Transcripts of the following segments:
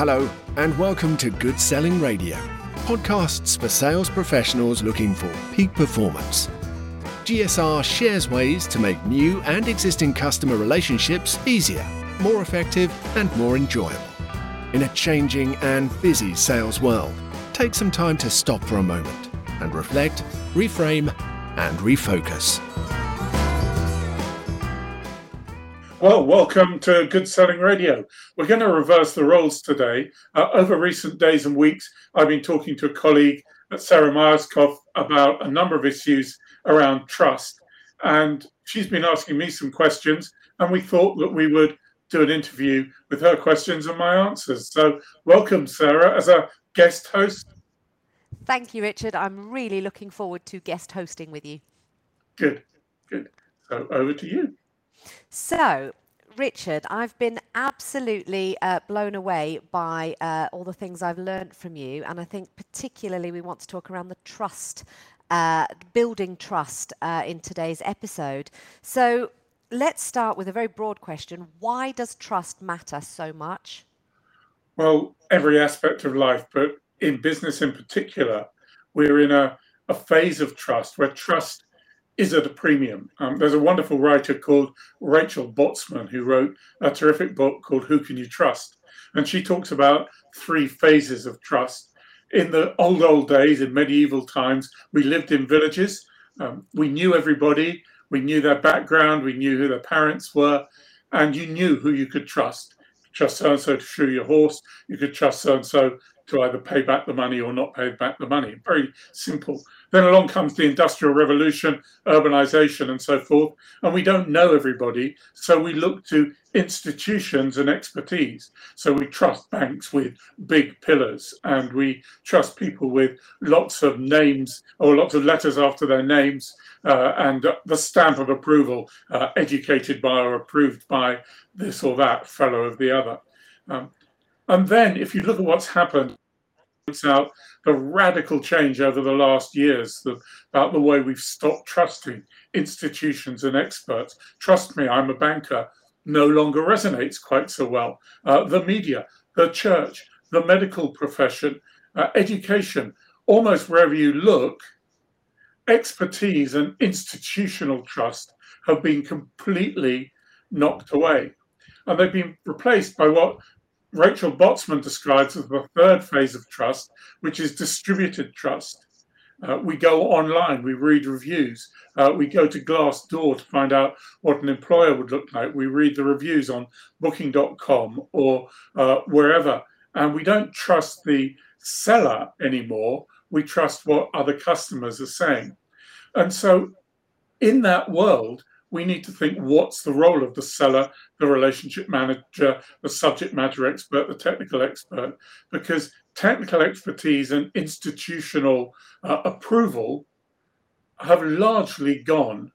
Hello, and welcome to Good Selling Radio, podcasts for sales professionals looking for peak performance. GSR shares ways to make new and existing customer relationships easier, more effective, and more enjoyable. In a changing and busy sales world, take some time to stop for a moment and reflect, reframe, and refocus. Well, welcome to Good Selling Radio. We're going to reverse the roles today. Uh, over recent days and weeks, I've been talking to a colleague, at Sarah Myerscough, about a number of issues around trust. And she's been asking me some questions, and we thought that we would do an interview with her questions and my answers. So, welcome, Sarah, as a guest host. Thank you, Richard. I'm really looking forward to guest hosting with you. Good, good. So, over to you. So, Richard, I've been absolutely uh, blown away by uh, all the things I've learned from you. And I think, particularly, we want to talk around the trust, uh, building trust uh, in today's episode. So, let's start with a very broad question Why does trust matter so much? Well, every aspect of life, but in business in particular, we're in a, a phase of trust where trust is at a premium. Um, there's a wonderful writer called Rachel Botsman who wrote a terrific book called Who Can You Trust? And she talks about three phases of trust. In the old, old days, in medieval times, we lived in villages. Um, we knew everybody, we knew their background, we knew who their parents were, and you knew who you could trust. Trust so and so to shoe your horse, you could trust so and so to either pay back the money or not pay back the money. Very simple. Then along comes the Industrial Revolution, urbanization, and so forth. And we don't know everybody. So we look to institutions and expertise. So we trust banks with big pillars and we trust people with lots of names or lots of letters after their names uh, and the stamp of approval, uh, educated by or approved by this or that fellow of the other. Um, and then if you look at what's happened points out the radical change over the last years the, about the way we've stopped trusting institutions and experts. Trust me, I'm a banker, no longer resonates quite so well. Uh, the media, the church, the medical profession, uh, education, almost wherever you look, expertise and institutional trust have been completely knocked away. And they've been replaced by what Rachel Botsman describes as the third phase of trust, which is distributed trust. Uh, we go online, we read reviews, uh, we go to Glassdoor to find out what an employer would look like. We read the reviews on booking.com or uh, wherever, and we don't trust the seller anymore. We trust what other customers are saying. And so, in that world, we need to think what's the role of the seller, the relationship manager, the subject matter expert, the technical expert, because technical expertise and institutional uh, approval have largely gone.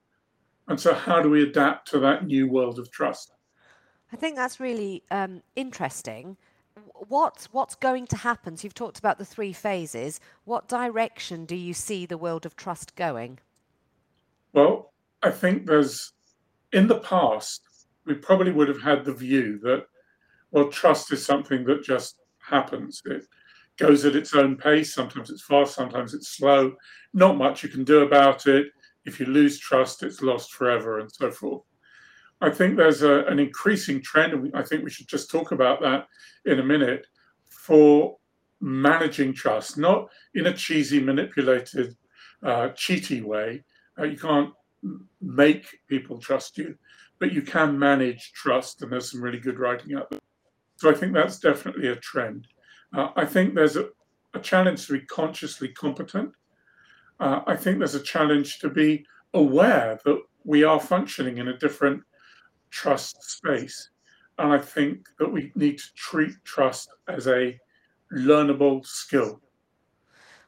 And so, how do we adapt to that new world of trust? I think that's really um, interesting. What what's going to happen? So you've talked about the three phases. What direction do you see the world of trust going? Well, I think there's, in the past, we probably would have had the view that, well, trust is something that just happens. It goes at its own pace. Sometimes it's fast, sometimes it's slow. Not much you can do about it. If you lose trust, it's lost forever, and so forth. I think there's a, an increasing trend, and I think we should just talk about that in a minute, for managing trust, not in a cheesy, manipulated, uh, cheaty way. Uh, you can't make people trust you, but you can manage trust, and there's some really good writing out there. So I think that's definitely a trend. Uh, I think there's a, a, challenge to be consciously competent. Uh, I think there's a challenge to be aware that we are functioning in a different trust space. And I think that we need to treat trust as a learnable skill.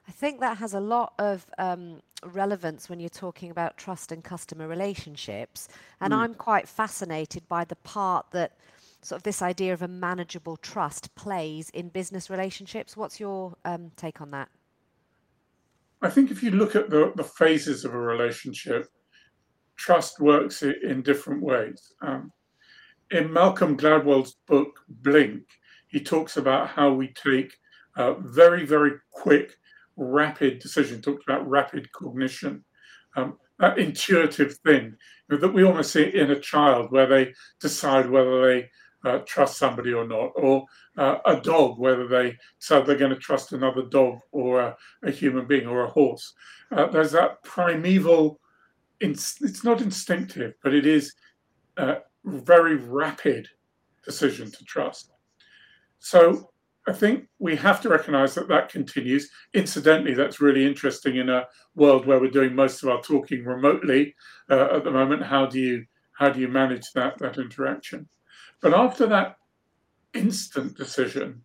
I think that has a lot of um, relevance when you're talking about trust and customer relationships. And mm. I'm quite fascinated by the part that sort of this idea of a manageable trust plays in business relationships. What's your um, take on that? I think if you look at the, the phases of a relationship, trust works in different ways. Um, in Malcolm Gladwell's book, Blink, he talks about how we take uh, very, very quick, rapid decision, Talks about rapid cognition, um, that intuitive thing you know, that we almost see in a child where they decide whether they uh, trust somebody or not, or uh, a dog, whether they decide they're going to trust another dog or a, a human being or a horse. Uh, there's that primeval, it's not instinctive, but it is a very rapid decision to trust. So I think we have to recognize that that continues. Incidentally, that's really interesting in a world where we're doing most of our talking remotely uh, at the moment. How do you how do you manage that that interaction? But after that instant decision,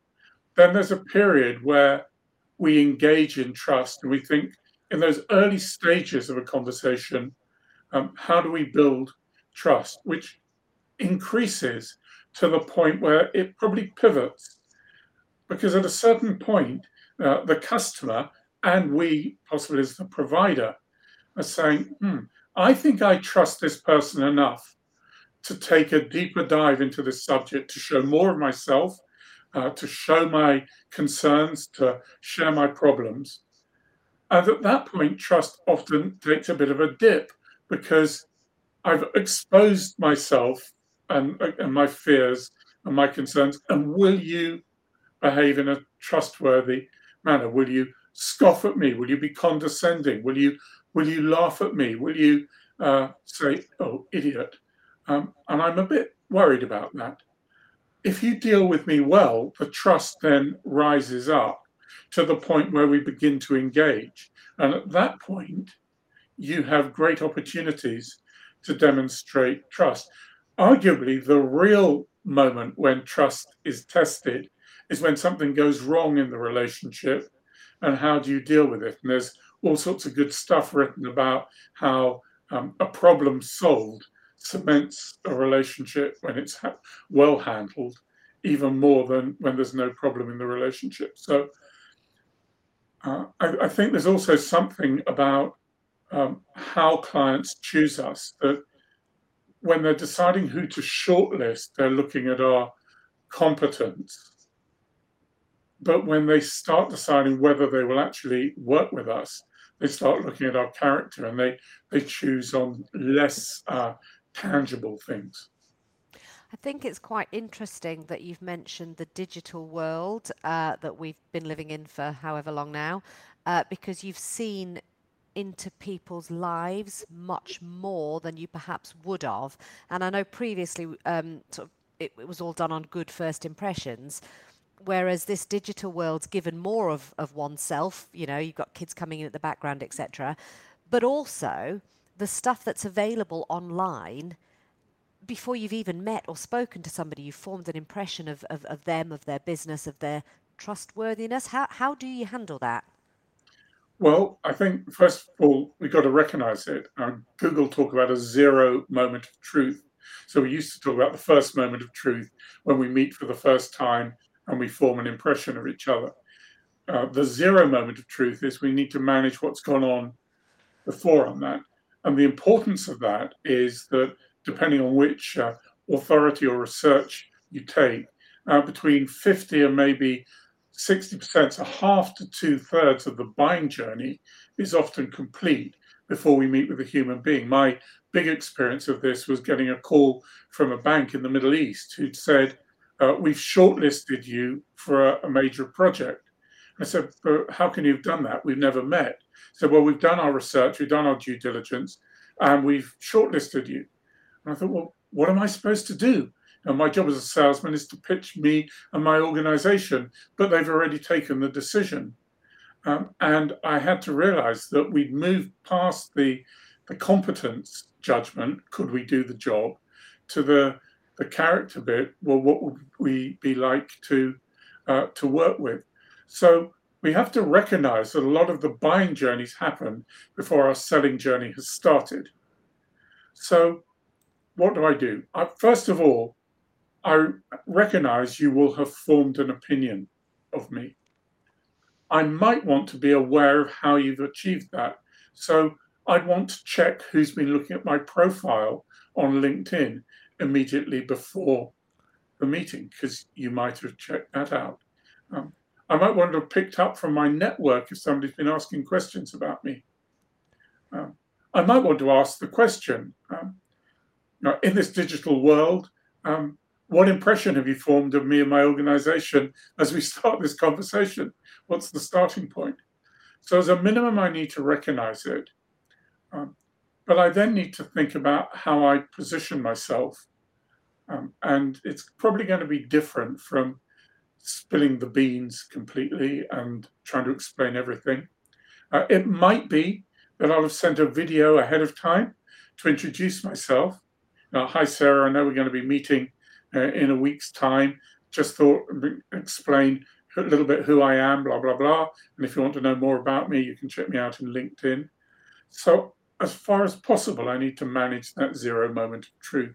then there's a period where we engage in trust and we think in those early stages of a conversation, um, how do we build trust, which increases to the point where it probably pivots. Because at a certain point, uh, the customer and we, possibly as the provider, are saying, hmm, I think I trust this person enough to take a deeper dive into this subject, to show more of myself, uh, to show my concerns, to share my problems. And at that point, trust often takes a bit of a dip because I've exposed myself and, and my fears and my concerns. And will you behave in a trustworthy manner? Will you scoff at me? Will you be condescending? Will you will you laugh at me? Will you uh, say, "Oh, idiot"? Um, and I'm a bit worried about that. If you deal with me well, the trust then rises up to the point where we begin to engage. And at that point, you have great opportunities to demonstrate trust. Arguably, the real moment when trust is tested is when something goes wrong in the relationship and how do you deal with it. And there's all sorts of good stuff written about how um, a problem solved cements a relationship when it's ha- well handled even more than when there's no problem in the relationship. So uh, I, I, think there's also something about um, how clients choose us that when they're deciding who to shortlist, they're looking at our competence. But when they start deciding whether they will actually work with us, they start looking at our character and they, they choose on less uh, tangible things. I think it's quite interesting that you've mentioned the digital world uh, that we've been living in for however long now, uh, because you've seen into people's lives much more than you perhaps would have. And I know previously, um, sort of, it, it was all done on good first impressions whereas this digital world's given more of, of oneself you know you've got kids coming in at the background etc but also the stuff that's available online before you've even met or spoken to somebody, you've formed an impression of, of, of them, of their business, of their trustworthiness. How, how do you handle that? Well, I think first of all, we've got to recognize it. Uh, Google talk about a zero moment of truth. So we used to talk about the first moment of truth when we meet for the first time and we form an impression of each other. Uh, the zero moment of truth is we need to manage what's gone on before on that. And the importance of that is that depending on which uh, authority or research you take, uh, between 50 and maybe 60%, so half to two thirds of the buying journey is often complete before we meet with a human being. My big experience of this was getting a call from a bank in the Middle East who'd said, uh, We've shortlisted you for a, a major project. I said, How can you have done that? We've never met. So, well, we've done our research, we've done our due diligence, and we've shortlisted you. And I thought, well, what am I supposed to do? And my job as a salesman is to pitch me and my organization, but they've already taken the decision. Um, and I had to realize that we'd moved past the, the competence judgment, could we do the job, to the, the character bit, well, what would we be like to, uh, to work with? So we have to recognize that a lot of the buying journeys happen before our selling journey has started. So, what do I do? I, first of all, I recognize you will have formed an opinion of me. I might want to be aware of how you've achieved that. So, I'd want to check who's been looking at my profile on LinkedIn immediately before the meeting because you might have checked that out. Um, I might want to have picked up from my network if somebody's been asking questions about me. Um, I might want to ask the question um, now, in this digital world, um, what impression have you formed of me and my organization as we start this conversation? What's the starting point? So, as a minimum, I need to recognize it. Um, but I then need to think about how I position myself. Um, and it's probably going to be different from spilling the beans completely and trying to explain everything. Uh, it might be that I'll have sent a video ahead of time to introduce myself. Hi, Sarah. I know we're going to be meeting uh, in a week's time. Just thought, explain a little bit who I am, blah, blah, blah. And if you want to know more about me, you can check me out in LinkedIn. So, as far as possible, I need to manage that zero moment of truth.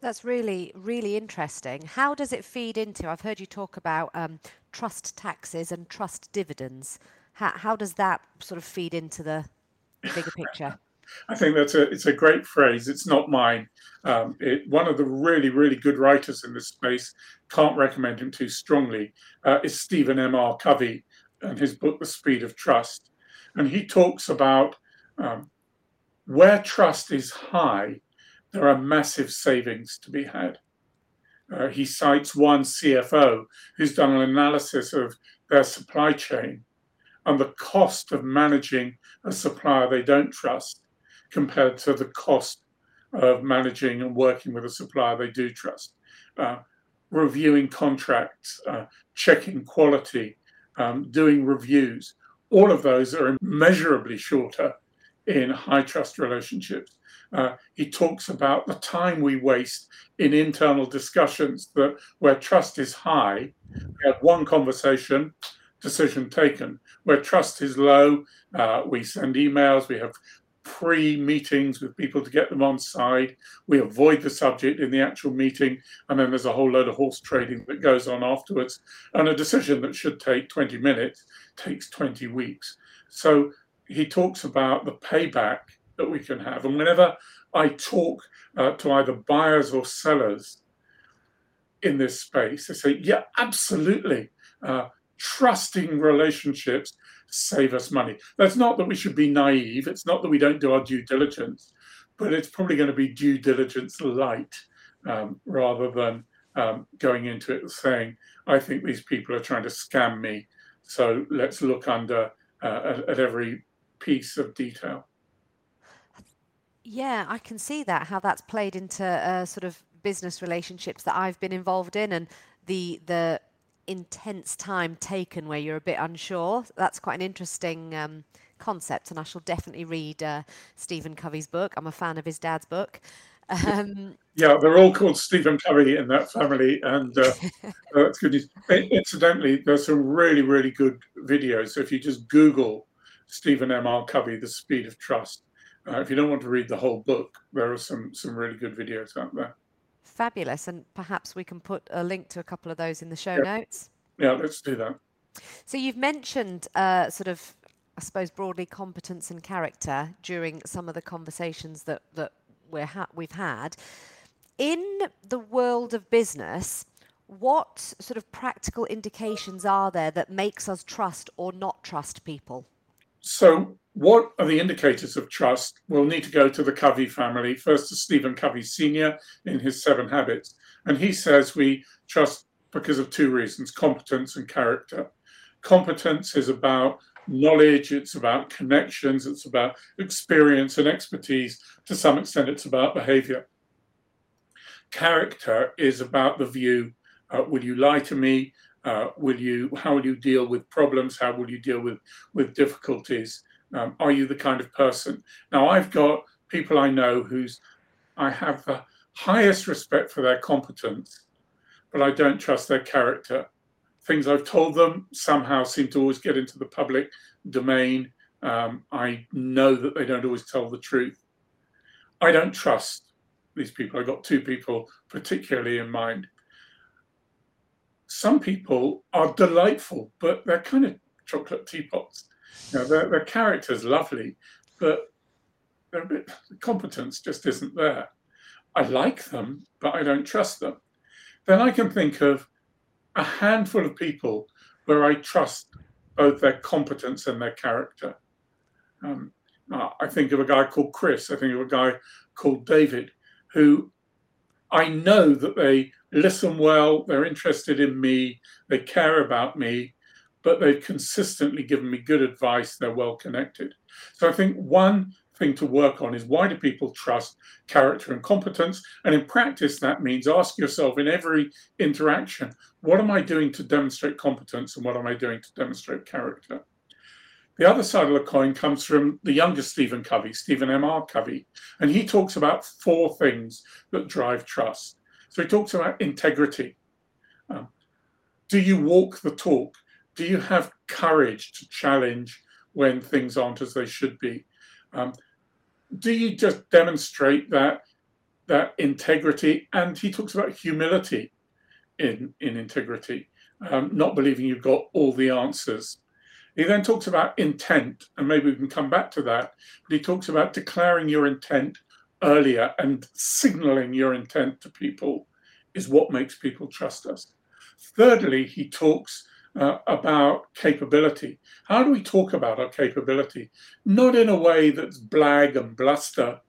That's really, really interesting. How does it feed into? I've heard you talk about um, trust taxes and trust dividends. How, how does that sort of feed into the bigger picture? I think that's a it's a great phrase. It's not mine. Um, it, one of the really really good writers in this space can't recommend him too strongly. Uh, is Stephen M. R. Covey and his book The Speed of Trust, and he talks about um, where trust is high, there are massive savings to be had. Uh, he cites one CFO who's done an analysis of their supply chain and the cost of managing a supplier they don't trust compared to the cost of managing and working with a supplier they do trust. Uh, reviewing contracts, uh, checking quality, um, doing reviews, all of those are immeasurably shorter in high trust relationships. Uh, he talks about the time we waste in internal discussions that where trust is high, we have one conversation, decision taken. Where trust is low, uh, we send emails, we have pre meetings with people to get them on side. We avoid the subject in the actual meeting, and then there's a whole load of horse trading that goes on afterwards. And a decision that should take 20 minutes takes 20 weeks. So he talks about the payback that we can have. And whenever I talk uh, to either buyers or sellers in this space, they say, yeah, absolutely. Uh, trusting relationships save us money. That's not that we should be naive. It's not that we don't do our due diligence, but it's probably going to be due diligence light um, rather than um, going into it saying, I think these people are trying to scam me. So let's look under uh, at, at every piece of detail. Yeah, I can see that how that's played into uh, sort of business relationships that I've been involved in, and the the intense time taken where you're a bit unsure. That's quite an interesting um, concept, and I shall definitely read uh, Stephen Covey's book. I'm a fan of his dad's book. Um, yeah, they're all called Stephen Covey in that family, and uh, that's good news. Incidentally, there's some really, really good videos. So if you just Google Stephen M. R. Covey, The Speed of Trust, uh, if you don't want to read the whole book, there are some some really good videos out there. Fabulous. And perhaps we can put a link to a couple of those in the show yeah. notes. Yeah, let's do that. So you've mentioned uh, sort of, I suppose, broadly competence and character during some of the conversations that, that we're ha- we've had. In the world of business, what sort of practical indications are there that makes us trust or not trust people? So, what are the indicators of trust? We'll need to go to the Covey family. First to Stephen Covey Sr. in his Seven Habits. And he says we trust because of two reasons competence and character. Competence is about knowledge, it's about connections, it's about experience and expertise. To some extent, it's about behavior. Character is about the view uh, will you lie to me? Uh, will you? How will you deal with problems? How will you deal with with difficulties? Um, are you the kind of person? Now, I've got people I know whose I have the highest respect for their competence, but I don't trust their character. Things I've told them somehow seem to always get into the public domain. Um, I know that they don't always tell the truth. I don't trust these people. I've got two people particularly in mind some people are delightful, but they're kind of chocolate teapots. You know, their, their character's lovely, but bit, the competence just isn't there. I like them, but I don't trust them. Then I can think of a handful of people where I trust both their competence and their character. Um, uh, I think of a guy called Chris. I think of a guy called David, who I know that they listen well, they're interested in me, they care about me, but they've consistently given me good advice, they're well connected. So I think one thing to work on is why do people trust character and competence? And in practice, that means ask yourself in every interaction, what am I doing to demonstrate competence and what am I doing to demonstrate character? The other side of the coin comes from the younger Stephen Covey, Stephen M.R. Covey, and he talks about four things that drive trust. So he talks about integrity. Um, do you walk the talk? Do you have courage to challenge when things aren't as they should be? Um, do you just demonstrate that that integrity? And he talks about humility in in integrity, um, not believing you've got all the answers. He then talks about intent, and maybe we can come back to that. But he talks about declaring your intent earlier and signaling your intent to people is what makes people trust us. Thirdly, he talks uh, about capability. How do we talk about our capability? Not in a way that's blag and bluster,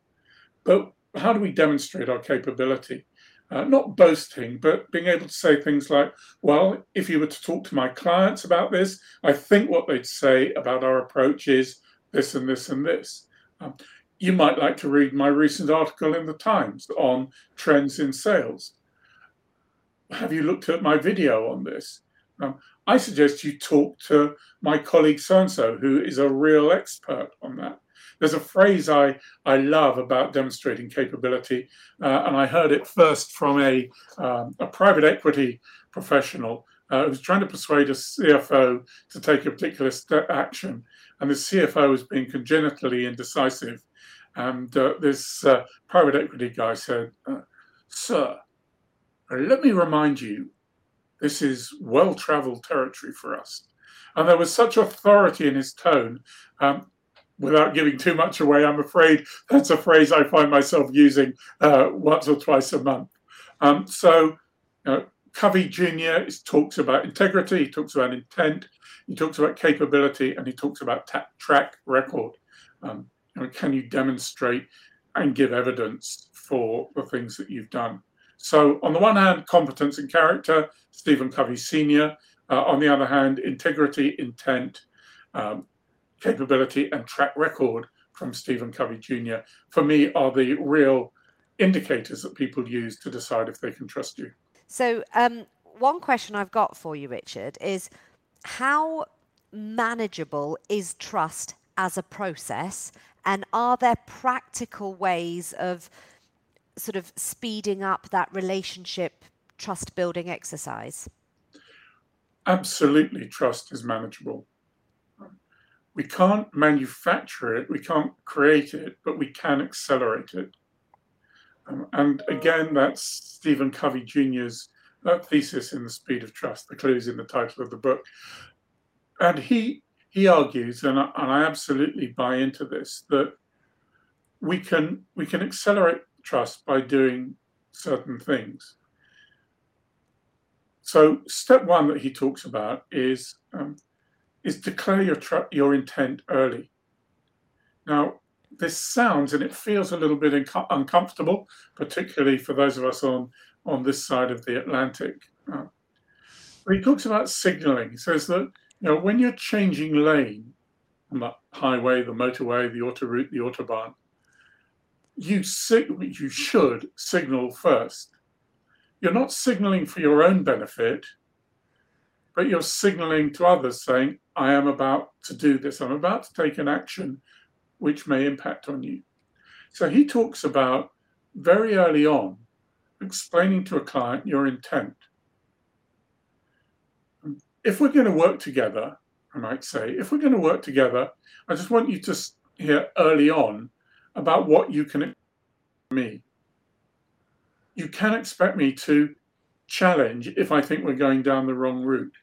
but how do we demonstrate our capability? Uh, not boasting, but being able to say things like, well, if you were to talk to my clients about this, I think what they'd say about our approach is this and this and this. Um, you might like to read my recent article in the Times on trends in sales. Have you looked at my video on this? Um, I suggest you talk to my colleague so and so, who is a real expert on that. There's a phrase I, I love about demonstrating capability, uh, and I heard it first from a, um, a private equity professional uh, who was trying to persuade a CFO to take a particular st- action, and the CFO was being congenitally indecisive. And uh, this uh, private equity guy said, uh, Sir, let me remind you this is well traveled territory for us. And there was such authority in his tone. Um, without giving too much away, I'm afraid that's a phrase I find myself using uh, once or twice a month. Um, so, Covey Jr. Talks about integrity, he talks about intent, he talks about capability, and he talks about track record. Um, you know, can you demonstrate and give evidence for the things that you've done? So, on the one hand, competence and character, Stephen Covey Sr. Uh, on the other hand, integrity, intent, um, capability, and track record from Stephen Covey Jr. for me are the real indicators that people use to decide if they can trust you. So, um, one question I've got for you, Richard, is how manageable is trust as a process? And are there practical ways of sort of speeding up that relationship trust building exercise? Absolutely, trust is manageable. We can't manufacture it, we can't create it, but we can accelerate it. Um, and again, that's Stephen Covey Jr.'s uh, thesis in The Speed of Trust. The clues in the title of the book. And he he argues, and I, and I absolutely buy into this, that we can we can accelerate trust by doing certain things. So, step one that he talks about is um, is declare your tr- your intent early. Now, this sounds and it feels a little bit uncomfortable, particularly for those of us on on this side of the Atlantic. Uh, he talks about signaling. He says that you know when you're changing lane on the highway, the motorway, the autoroute, the autobahn, you sig- you should signal first. You're not signaling for your own benefit, but you're signaling to others saying, I am about to do this. I'm about to take an action which may impact on you. So he talks about very early on explaining to a client your intent. If we're going to work together, I might say, if we're going to work together, I just want you to hear early on about what you can expect me. You can expect me to challenge if I think we're going down the wrong route.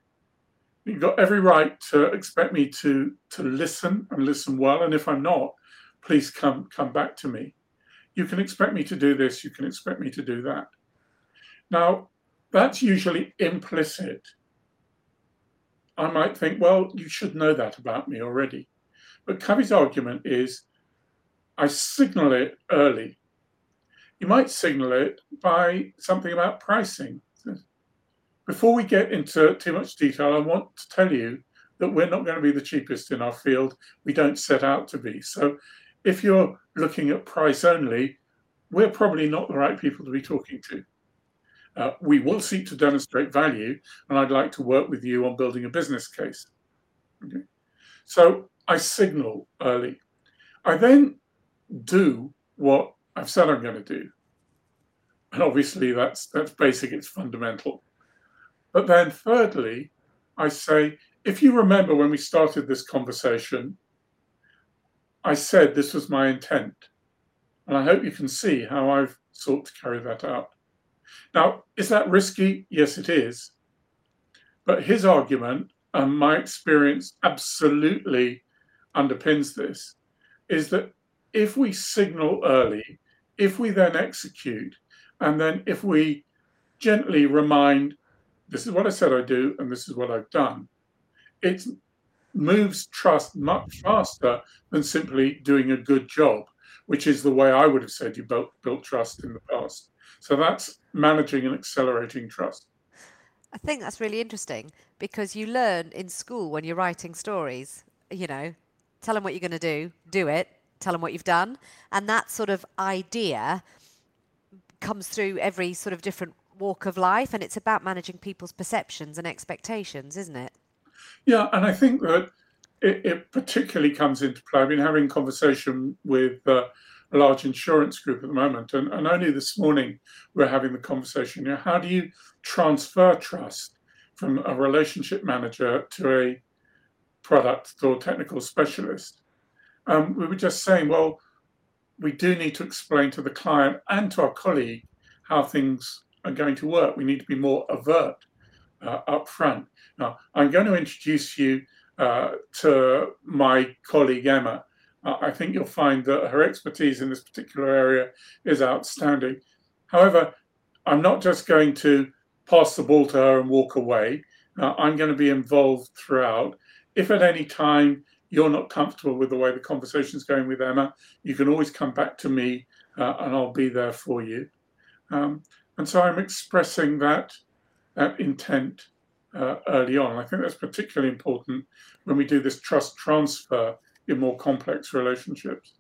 You've got every right to expect me to to listen and listen well, and if I'm not, please come come back to me. you can expect me to do this, you can expect me to do that. Now, that's usually implicit. I might think, well, you should know that about me already. But Covey's argument is I signal it early. You might signal it by something about pricing. Before we get into too much detail, I want to tell you that we're not going to be the cheapest in our field. We don't set out to be. So if you're looking at price only, we're probably not the right people to be talking to. Uh, we will seek to demonstrate value, and I'd like to work with you on building a business case. Okay. So I signal early. I then do what I've said I'm going to do. And obviously that's that's basic, it's fundamental. But then thirdly, I say, if you remember when we started this conversation, I said this was my intent. And I hope you can see how I've sought to carry that out. Now, is that risky? Yes, it is. But his argument, and my experience absolutely underpins this, is that if we signal early, if we then execute, and then if we gently remind, this is what I said I do, and this is what I've done, it moves trust much faster than simply doing a good job, which is the way I would have said you built, built trust in the past. So that's managing and accelerating trust. I think that's really interesting because you learn in school when you're writing stories, you know, tell them what you're going to do, do it, tell them what you've done. And that sort of idea comes through every sort of different walk of life. And it's about managing people's perceptions and expectations, isn't it? Yeah. And I think that it, it particularly comes into play. I've been having conversation with uh, a large insurance group at the moment. And, and only this morning we're having the conversation. You know, how do you transfer trust from a relationship manager to a product or technical specialist? Um, we were just saying, well, we do need to explain to the client and to our colleague how things are going to work. We need to be more overt uh, up front. Now, I'm going to introduce you uh, to my colleague Emma. Uh, I think you'll find that her expertise in this particular area is outstanding. However, I'm not just going to pass the ball to her and walk away. Uh, I'm going to be involved throughout. If at any time you're not comfortable with the way the conversation is going with Emma, you can always come back to me uh, and I'll be there for you. Um, and so I'm expressing that, that intent uh, early on. I think that's particularly important when we do this trust transfer in more complex relationships.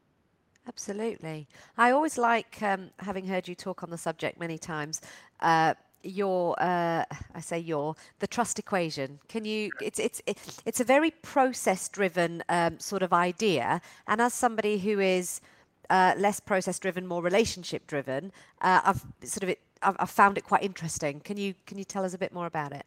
Absolutely. I always like um, having heard you talk on the subject many times. Uh, your uh, I say your the trust equation. Can you? It's it's it's a very process driven um, sort of idea, and as somebody who is uh, less process driven, more relationship driven, uh, I've sort of it, I've, I've, found it quite interesting. Can you can you tell us a bit more about it?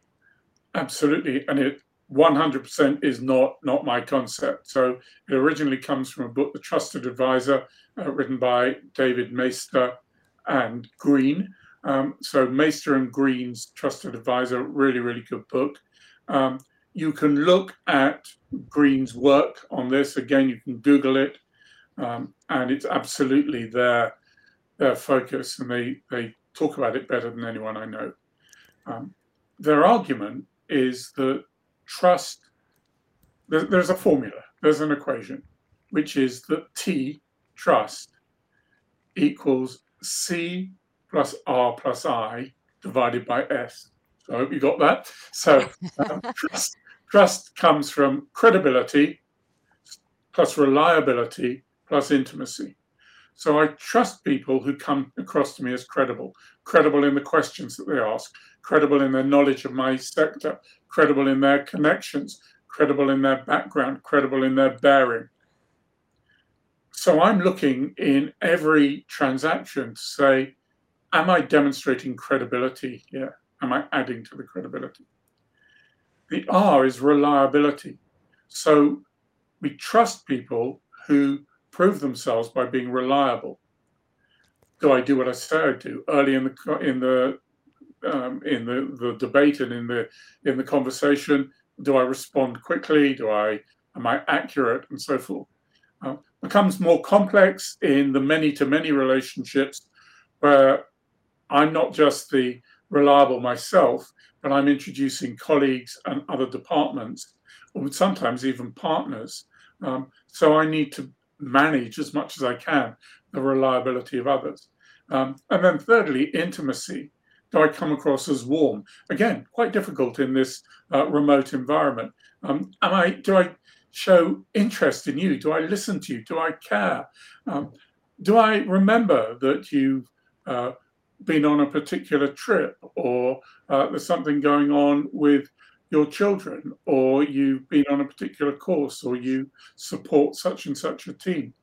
Absolutely, and it 100% is not not my concept. So it originally comes from a book, The Trusted Advisor, uh, written by David Maister and Green. Um, so Maister and Green's Trusted Advisor, really, really good book. Um, you can look at Green's work on this. Again, you can Google it, um, and it's absolutely their their focus, and they they talk about it better than anyone I know. Um, their argument is that trust. There, there's a formula. There's an equation, which is that T trust equals C plus R plus I divided by S. So I hope you got that. So um, trust, trust comes from credibility plus reliability plus intimacy. So I trust people who come across to me as credible, credible in the questions that they ask, credible in their knowledge of my sector, credible in their connections, credible in their background, credible in their bearing. So I'm looking in every transaction to say, am I demonstrating credibility here? Am I adding to the credibility? The R is reliability. So we trust people who prove themselves by being reliable. Do I do what I say I do? Early in the in the um, in the, the debate and in the in the conversation, do I respond quickly? Do I am I accurate and so forth? uh, becomes more complex in the many to many relationships where I'm not just the reliable myself, but I'm introducing colleagues and other departments, or sometimes even partners. Um, so I need to manage as much as I can the reliability of others. Um, and then thirdly, intimacy. Do I come across as warm? Again, quite difficult in this uh, remote environment. Um, am I? Do I show interest in you? Do I listen to you? Do I care? Um, do I remember that you've uh, been on a particular trip, or uh, there's something going on with your children, or you've been on a particular course, or you support such and such a team?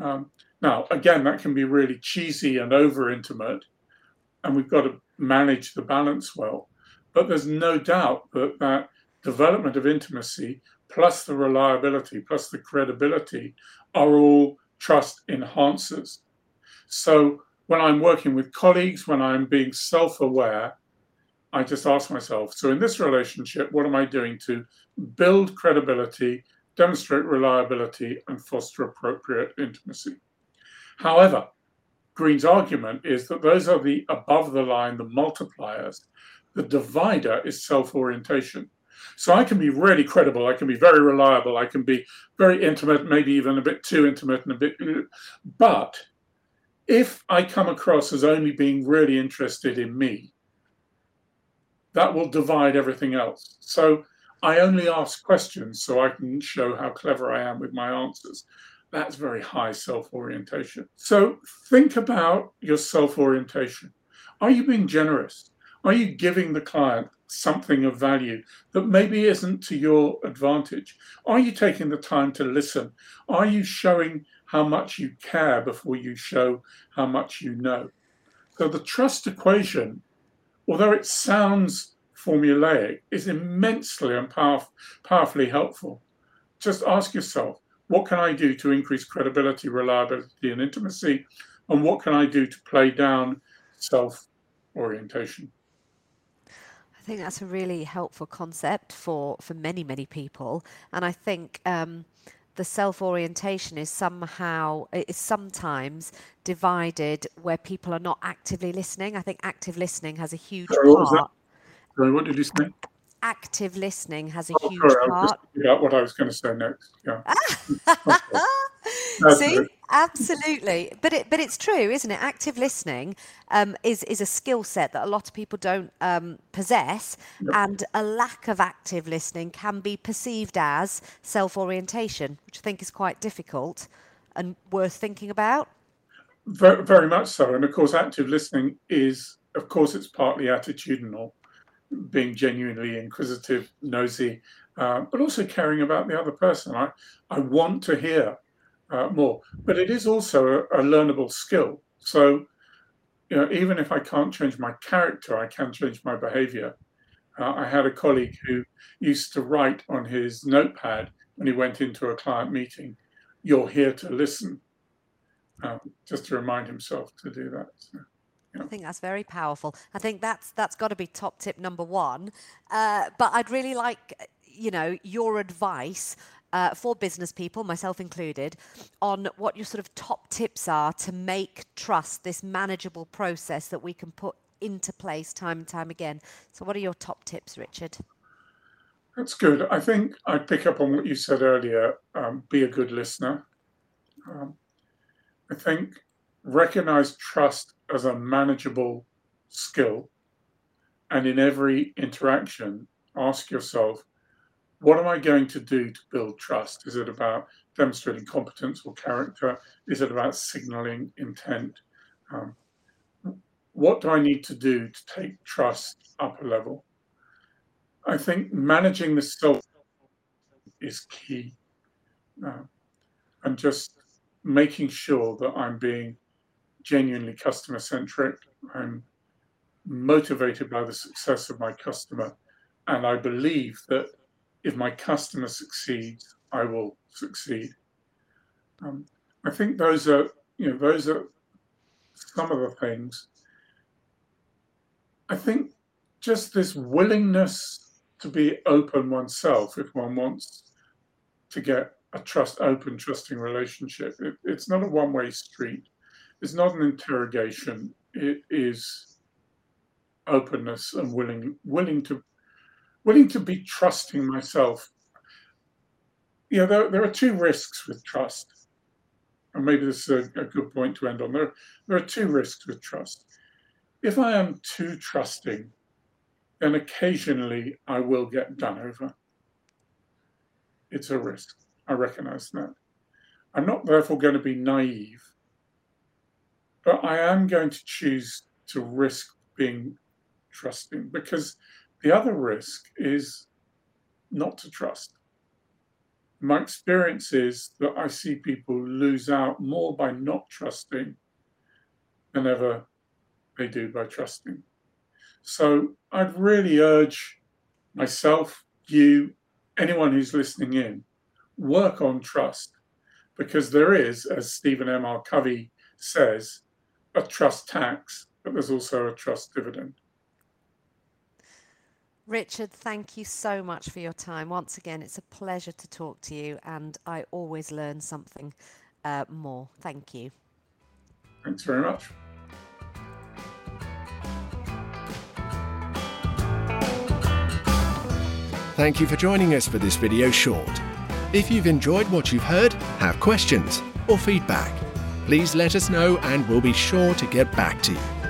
Um, now, again, that can be really cheesy and over intimate, and we've got to manage the balance well. But there's no doubt that that development of intimacy, plus the reliability, plus the credibility, are all trust enhancers. So when I'm working with colleagues, when I'm being self aware, I just ask myself so in this relationship, what am I doing to build credibility, demonstrate reliability, and foster appropriate intimacy? However, Green's argument is that those are the above the line, the multipliers. The divider is self orientation. So I can be really credible, I can be very reliable, I can be very intimate, maybe even a bit too intimate and a bit. But if I come across as only being really interested in me, that will divide everything else. So I only ask questions so I can show how clever I am with my answers that's very high self orientation. So think about your self orientation. Are you being generous? Are you giving the client something of value that maybe isn't to your advantage? Are you taking the time to listen? Are you showing how much you care before you show how much you know? So the trust equation, although it sounds formulaic, is immensely and power- powerfully helpful. Just ask yourself what can I do to increase credibility, reliability, and intimacy? And what can I do to play down self orientation? I think that's a really helpful concept for, for many, many people. And I think um, the self orientation is somehow, is sometimes divided where people are not actively listening. I think active listening has a huge Sorry, part. Sorry, what did you say? active listening has a oh, huge sorry, part. Yeah, what I was going to say next. Yeah. See, absolutely, but it but it's true, isn't it? Active listening um, is is a skill set that a lot of people don't um, possess, and a lack of active listening can be perceived as self orientation, which I think is quite difficult and worth thinking about. Very, very much so, and of course, active listening is, of course, it's partly attitudinal being genuinely inquisitive, nosy, uh, but also caring about the other person. I, I want to hear uh, more, but it is also a, a, learnable skill. So, you know, even if I can't change my character, I can change my behavior. Uh, I had a colleague who used to write on his notepad when he went into a client meeting, "You're here to listen," um, just to remind himself to do that. So. I think that's very powerful. I think that's that's got to be top tip number one. Uh, but I'd really like, you know, your advice uh, for business people, myself included, on what your sort of top tips are to make trust this manageable process that we can put into place time and time again. So, what are your top tips, Richard? That's good. I think I'd pick up on what you said earlier. Um, be a good listener. Um, I think recognize trust as a manageable skill. And in every interaction, ask yourself, what am I going to do to build trust? Is it about demonstrating competence or character? Is it about signaling intent? Um, what do I need to do to take trust up a level? I think managing the self is key. Uh, and just making sure that I'm being genuinely customer centric. I'm motivated by the success of my customer. And I believe that if my customer succeeds, I will succeed. Um, I think those are, you know, those are some of the things. I think just this willingness to be open oneself if one wants to get a trust, open, trusting relationship. It, it's not a one way street. It's not an interrogation. It is openness and willing, willing to, willing to be trusting myself. Yeah, there, there are two risks with trust, and maybe this is a, a good point to end on. There, there are two risks with trust. If I am too trusting, then occasionally I will get done over. It's a risk. I recognize that. I'm not therefore going to be naive, but I am going to choose to risk being trusting because the other risk is not to trust. My experience is that I see people lose out more by not trusting than ever they do by trusting. So I'd really urge myself, you, anyone who's listening in, work on trust because there is, as Stephen M. R. Covey says, a trust tax, but there's also a trust dividend. Richard, thank you so much for your time. Once again, it's a pleasure to talk to you, and I always learn something uh, more. Thank you. Thanks very much. Thank you for joining us for this video short. If you've enjoyed what you've heard, have questions or feedback, please let us know and we'll be sure to get back to you.